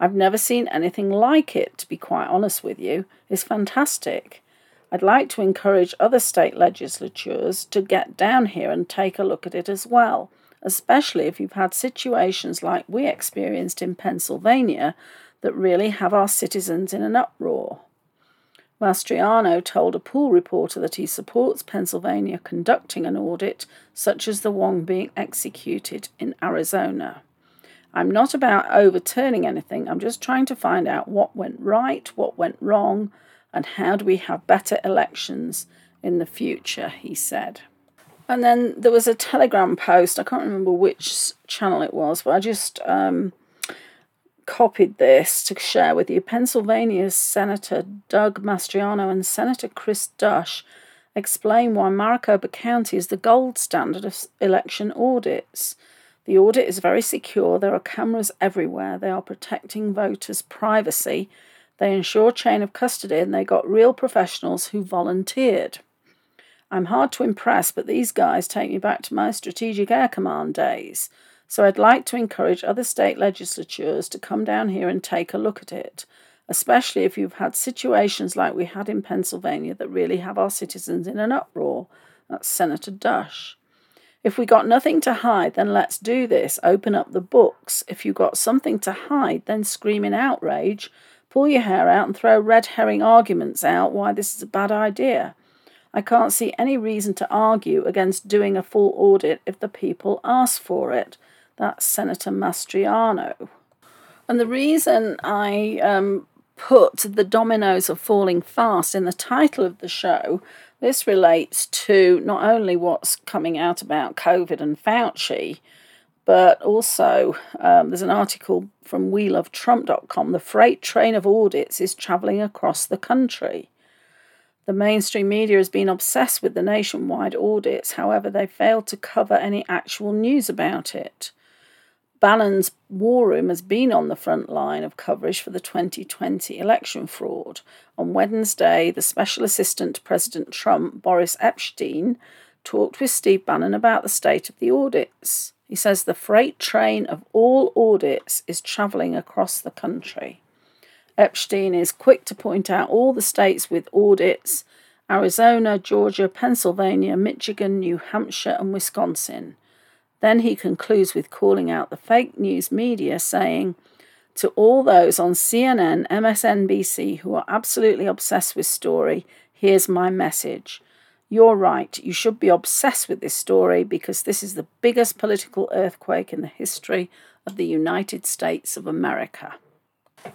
I've never seen anything like it, to be quite honest with you. It's fantastic. I'd like to encourage other state legislatures to get down here and take a look at it as well especially if you've had situations like we experienced in Pennsylvania that really have our citizens in an uproar. Mastriano told a pool reporter that he supports Pennsylvania conducting an audit such as the one being executed in Arizona. I'm not about overturning anything, I'm just trying to find out what went right, what went wrong, and how do we have better elections in the future, he said. And then there was a Telegram post, I can't remember which channel it was, but I just um, copied this to share with you. Pennsylvania's Senator Doug Mastriano and Senator Cris Dush explain why Maricopa County is the gold standard of election audits. The audit is very secure, there are cameras everywhere, they are protecting voters' privacy, they ensure chain of custody, and they got real professionals who volunteered. I'm hard to impress, but these guys take me back to my Strategic Air Command days. So I'd like to encourage other state legislatures to come down here and take a look at it, especially if you've had situations like we had in Pennsylvania that really have our citizens in an uproar. That's Senator Dush. If we got nothing to hide, then let's do this. Open up the books. If you got something to hide, then scream in outrage. Pull your hair out and throw red herring arguments out why this is a bad idea. I can't see any reason to argue against doing a full audit if the people ask for it. That's Senator Mastriano. And the reason I um, put the dominoes are falling fast in the title of the show, this relates to not only what's coming out about COVID and Fauci, but also um, there's an article from WeLoveTrump.com. The freight train of audits is travelling across the country. The mainstream media has been obsessed with the nationwide audits, however, they failed to cover any actual news about it. Bannon's War Room has been on the front line of coverage for the 2020 election fraud. On Wednesday, the Special Assistant to President Trump, Boris Epshteyn, talked with Steve Bannon about the state of the audits. He says the freight train of all audits is travelling across the country. Epshteyn is quick to point out all the states with audits Arizona, Georgia, Pennsylvania, Michigan, New Hampshire, and Wisconsin. Then he concludes with calling out the fake news media, saying, To all those on CNN, MSNBC who are absolutely obsessed with story, here's my message. You're right, you should be obsessed with this story because this is the biggest political earthquake in the history of the United States of America.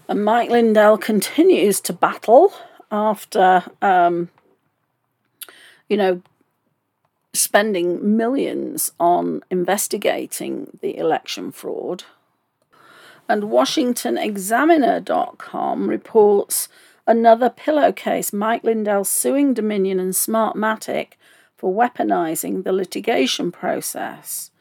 And Mike Lindell continues to battle after, um, you know, spending millions on investigating the election fraud. And WashingtonExaminer.com reports another pillowcase Mike Lindell suing Dominion and Smartmatic for weaponizing the litigation process.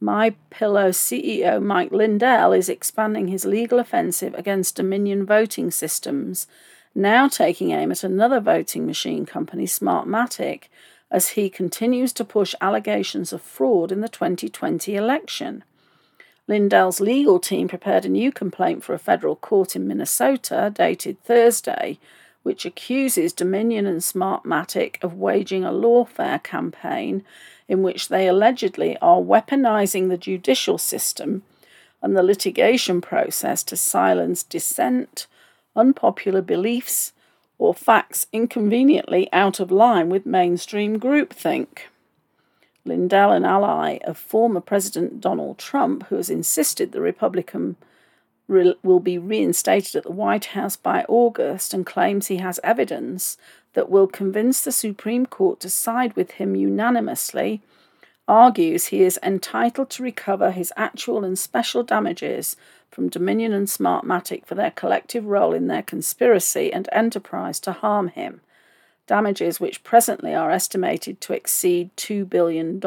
My Pillow CEO Mike Lindell is expanding his legal offensive against Dominion voting systems, now taking aim at another voting machine company, Smartmatic, as he continues to push allegations of fraud in the 2020 election. Lindell's legal team prepared a new complaint for a federal court in Minnesota, dated Thursday, which accuses Dominion and Smartmatic of waging a lawfare campaign in which they allegedly are weaponizing the judicial system and the litigation process to silence dissent, unpopular beliefs, or facts inconveniently out of line with mainstream groupthink. Lindell, an ally of former President Donald Trump, who has insisted the Republican re- will be reinstated at the White House by August and claims he has evidence that will convince the Supreme Court to side with him unanimously, argues he is entitled to recover his actual and special damages from Dominion and Smartmatic for their collective role in their conspiracy and enterprise to harm him, damages which presently are estimated to exceed $2 billion.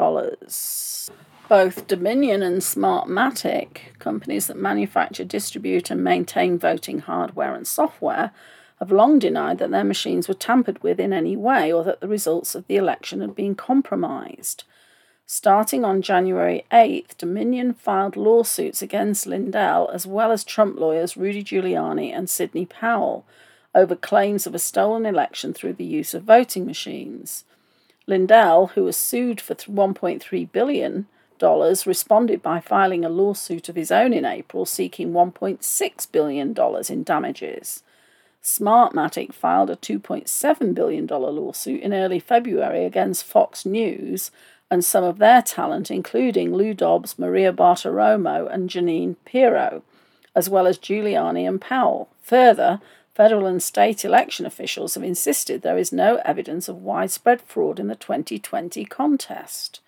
Both Dominion and Smartmatic, companies that manufacture, distribute, and maintain voting hardware and software, have long denied that their machines were tampered with in any way or that the results of the election had been compromised. Starting on January 8th, Dominion filed lawsuits against Lindell as well as Trump lawyers Rudy Giuliani and Sidney Powell over claims of a stolen election through the use of voting machines. Lindell, who was sued for $1.3 billion, responded by filing a lawsuit of his own in April seeking $1.6 billion in damages. Smartmatic filed a $2.7 billion lawsuit in early February against Fox News and some of their talent, including Lou Dobbs, Maria Bartiromo, and Jeanine Pirro, as well as Giuliani and Powell. Further, federal and state election officials have insisted there is no evidence of widespread fraud in the 2020 contest.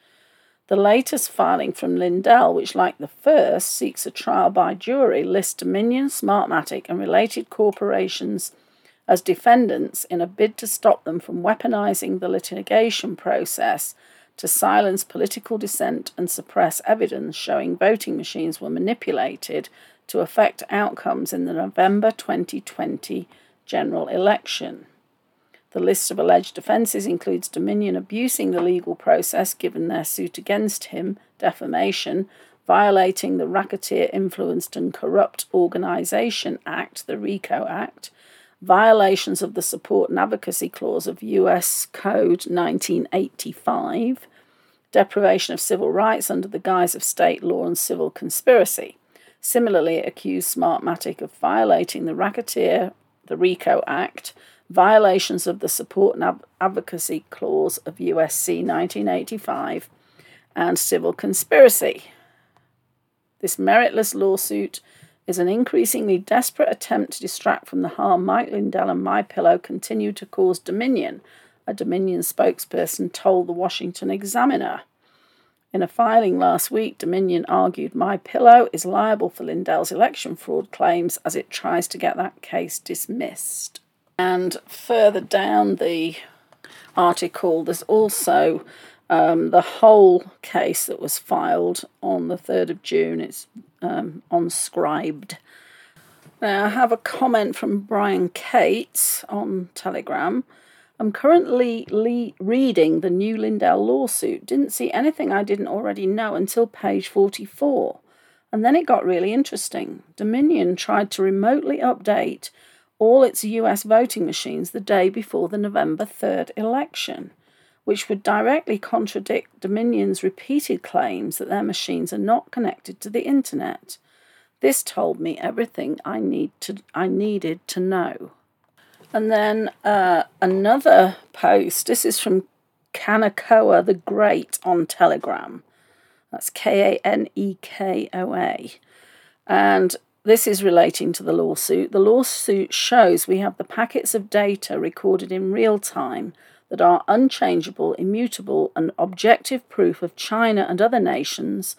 The latest filing from Lindell, which, like the first, seeks a trial by jury, lists Dominion, Smartmatic, and related corporations as defendants in a bid to stop them from weaponizing the litigation process to silence political dissent and suppress evidence showing voting machines were manipulated to affect outcomes in the November 2020 general election. The list of alleged offences includes Dominion abusing the legal process given their suit against him, defamation, violating the Racketeer Influenced and Corrupt Organisation Act, the RICO Act, violations of the Support and Advocacy Clause of US Code 1985, deprivation of civil rights under the guise of state law and civil conspiracy. Similarly, it accused Smartmatic of violating the Racketeer, the RICO Act, violations of the Support and Advocacy Clause of USC 1985, and civil conspiracy. This meritless lawsuit is an increasingly desperate attempt to distract from the harm Mike Lindell and My Pillow continue to cause Dominion a Dominion spokesperson told the Washington Examiner. In a filing last week, Dominion argued My Pillow is liable for Lindell's election fraud claims as it tries to get that case dismissed. And further down the article, there's also um, the whole case that was filed on the 3rd of June. It's um, on Scribd. Now, I have a comment from Brian Cates on Telegram. I'm currently le- reading the new Lindell lawsuit. Didn't see anything I didn't already know until page 44. And then it got really interesting. Dominion tried to remotely update all its US voting machines the day before the November 3rd election, which would directly contradict Dominion's repeated claims that their machines are not connected to the internet. This told me everything I need to I needed to know. And then uh, another post. This is from Kanekoa the Great on Telegram. That's K A N E K O A. And this is relating to the lawsuit. The lawsuit shows we have the packets of data recorded in real time that are unchangeable, immutable, and objective proof of China and other nations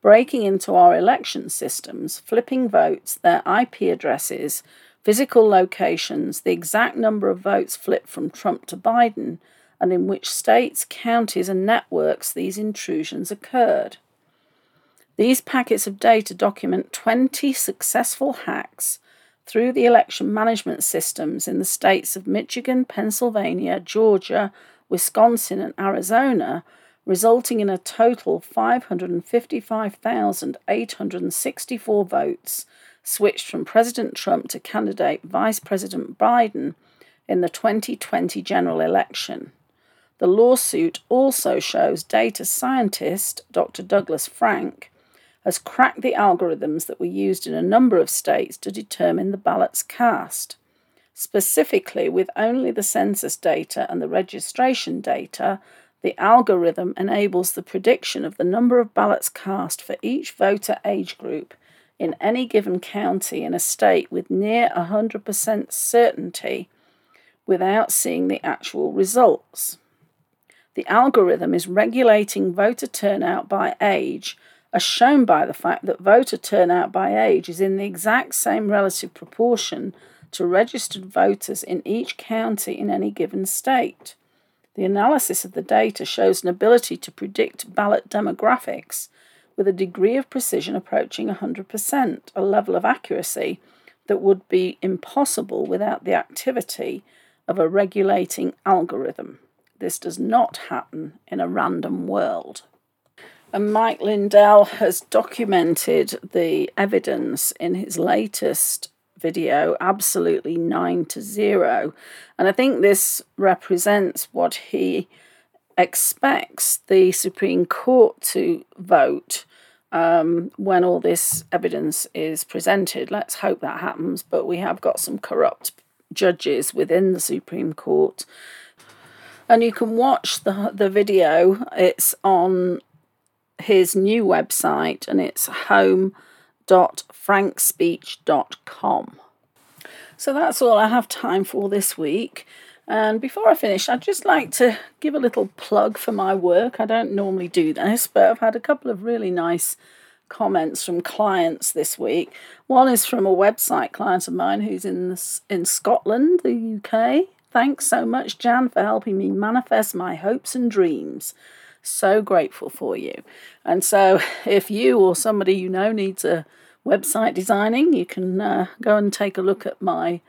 breaking into our election systems, flipping votes, their IP addresses, physical locations, the exact number of votes flipped from Trump to Biden, and in which states, counties, and networks these intrusions occurred. These packets of data document 20 successful hacks through the election management systems in the states of Michigan, Pennsylvania, Georgia, Wisconsin, and Arizona, resulting in a total 555,864 votes switched from President Trump to candidate Vice President Biden in the 2020 general election. The lawsuit also shows data scientist Dr. Douglas Frank has cracked the algorithms that were used in a number of states to determine the ballots cast. Specifically, with only the census data and the registration data, the algorithm enables the prediction of the number of ballots cast for each voter age group in any given county in a state with near 100% certainty without seeing the actual results. The algorithm is regulating voter turnout by age, as shown by the fact that voter turnout by age is in the exact same relative proportion to registered voters in each county in any given state. The analysis of the data shows an ability to predict ballot demographics with a degree of precision approaching 100%, a level of accuracy that would be impossible without the activity of a regulating algorithm. This does not happen in a random world. And Mike Lindell has documented the evidence in his latest video, absolutely nine to zero. And I think this represents what he expects the Supreme Court to vote um, when all this evidence is presented. Let's hope that happens, but we have got some corrupt judges within the Supreme Court. And you can watch the, the video, it's on his new website and it's home.frankspeech.com. So that's all I have time for this week. And before I finish, I'd just like to give a little plug for my work. I don't normally do this, but I've had a couple of really nice comments from clients this week. One is from a website client of mine who's in the, in Scotland, the UK. Thanks so much, Jan, for helping me manifest my hopes and dreams. So grateful for you. And so, if you or somebody you know needs a website designing, you can uh, go and take a look at my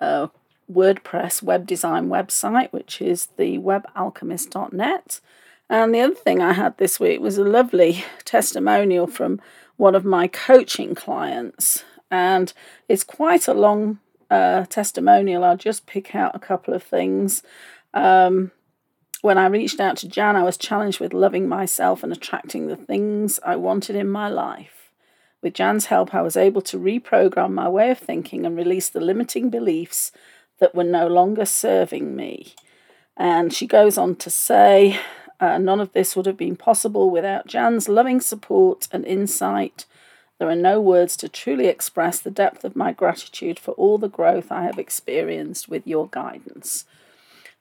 uh, WordPress web design website, which is the webalchemist.net. And the other thing I had this week was a lovely testimonial from one of my coaching clients. And it's quite a long uh, testimonial. I'll just pick out a couple of things. Um, when I reached out to Jan, I was challenged with loving myself and attracting the things I wanted in my life. With Jan's help, I was able to reprogram my way of thinking and release the limiting beliefs that were no longer serving me. And she goes on to say, uh, none of this would have been possible without Jan's loving support and insight. There are no words to truly express the depth of my gratitude for all the growth I have experienced with your guidance.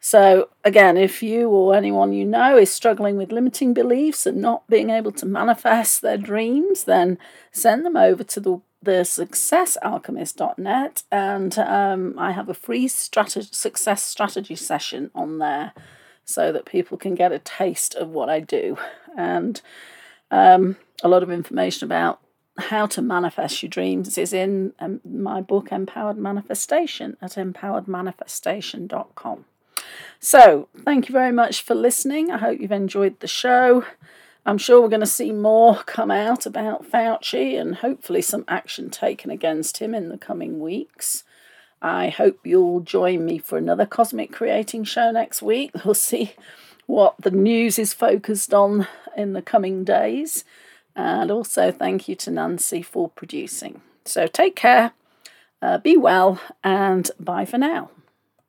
So, again, if you or anyone you know is struggling with limiting beliefs and not being able to manifest their dreams, then send them over to the the successalchemist.net and um, I have a free strategy, success strategy session on there so that people can get a taste of what I do and um, a lot of information about how to manifest your dreams is in um, my book Empowered Manifestation at empoweredmanifestation.com. So, thank you very much for listening. I hope you've enjoyed the show. I'm sure we're going to see more come out about Fauci and hopefully some action taken against him in the coming weeks. I hope you'll join me for another Cosmic Creating show next week. We'll see what the news is focused on in the coming days. And also, thank you to Nancy for producing. So, take care, uh, be well, and bye for now.